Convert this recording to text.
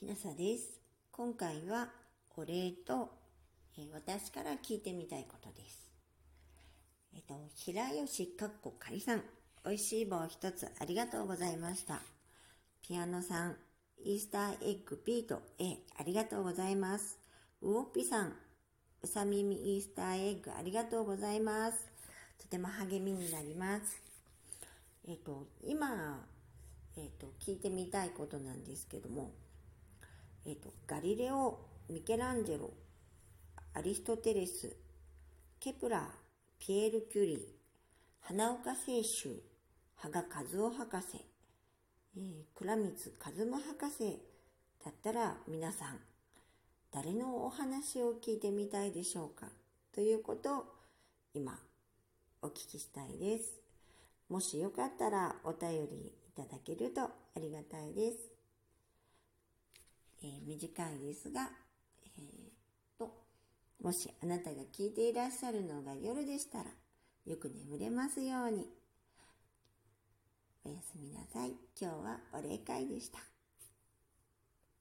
きなさです。今回はお礼と、えー、私から聞いてみたいことです。えっ、ー、と、平吉かっこかりさん、美味しい棒一つありがとうございました。ピアノさん、イースターエッグビート A ありがとうございます。ウオッピさん、うさ耳イースターエッグありがとうございます。とても励みになります。えっ、ー、と、今、えっ、と、聞いてみたいことなんですけども、えっ、ー、と、ガリレオ、ミケランジェロ、アリストテレス、ケプラー、ピエール・キュリー、華岡青洲、羽賀和夫博士、えー、倉光和馬博士だったら皆さん、誰のお話を聞いてみたいでしょうかということを今お聞きしたいです。もしよかったらお便りいただけるとありがたいです。えー、短いですが、えー、と、もしあなたが聞いていらっしゃるのが夜でしたら、よく眠れますように。おやすみなさい。今日はお礼会でした。